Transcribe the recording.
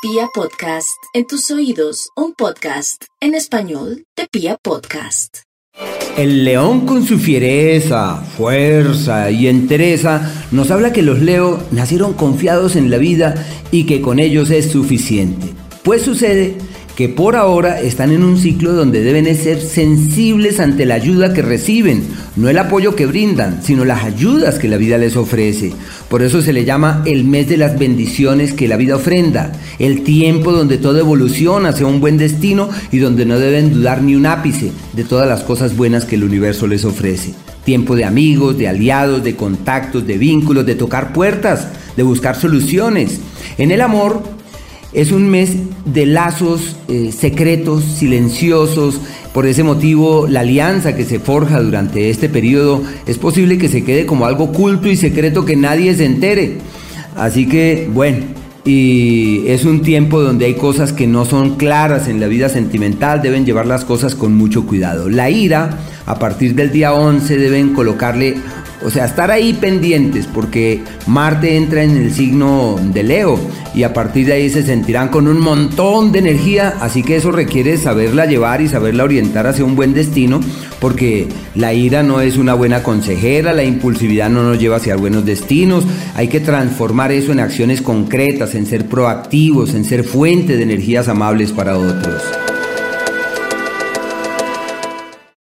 Pia Podcast, en tus oídos, un podcast en español de Pia Podcast. El león con su fiereza, fuerza y entereza nos habla que los Leo nacieron confiados en la vida y que con ellos es suficiente. Pues sucede que por ahora están en un ciclo donde deben ser sensibles ante la ayuda que reciben, no el apoyo que brindan, sino las ayudas que la vida les ofrece. Por eso se le llama el mes de las bendiciones que la vida ofrenda, el tiempo donde todo evoluciona hacia un buen destino y donde no deben dudar ni un ápice de todas las cosas buenas que el universo les ofrece. Tiempo de amigos, de aliados, de contactos, de vínculos, de tocar puertas, de buscar soluciones. En el amor es un mes de lazos eh, secretos, silenciosos. Por ese motivo, la alianza que se forja durante este periodo es posible que se quede como algo oculto y secreto que nadie se entere. Así que, bueno, y es un tiempo donde hay cosas que no son claras en la vida sentimental, deben llevar las cosas con mucho cuidado. La ira, a partir del día 11, deben colocarle o sea, estar ahí pendientes porque Marte entra en el signo de Leo y a partir de ahí se sentirán con un montón de energía, así que eso requiere saberla llevar y saberla orientar hacia un buen destino porque la ira no es una buena consejera, la impulsividad no nos lleva hacia buenos destinos, hay que transformar eso en acciones concretas, en ser proactivos, en ser fuente de energías amables para otros.